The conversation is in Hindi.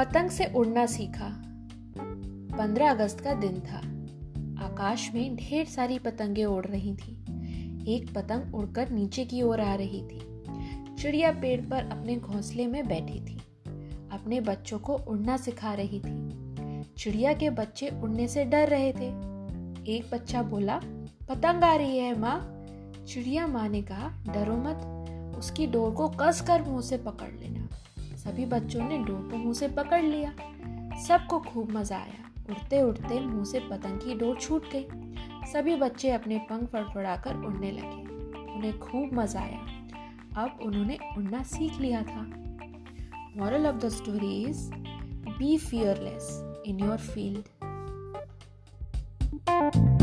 पतंग से उड़ना सीखा। पंद्रह अगस्त का दिन था। आकाश में ढेर सारी पतंगे उड़ रही थी। एक पतंग उड़कर नीचे की ओर आ रही थी। चिड़िया पेड़ पर अपने घोंसले में बैठी थी। अपने बच्चों को उड़ना सिखा रही थी। चिड़िया के बच्चे उड़ने से डर रहे थे। एक बच्चा बोला, पतंग आ रही है, माँ। चिड़िया माँ ने कहा, डरो मत। उसकी डोर को कस कर मुँह से पकड़ लेना। सभी बच्चों ने डोर को मुँह से पकड़ लिया। सबको खूब मज़ा आया। उड़ते उड़ते मुँह से पतंग की डोर छूट गई। सभी बच्चे अपने पंख फड़फड़ाकर उड़ने लगे। उन्हें खूब मज़ा आया। अब उन्होंने उड़ना सीख लिया था। Moral of the story is be fearless in your field thank you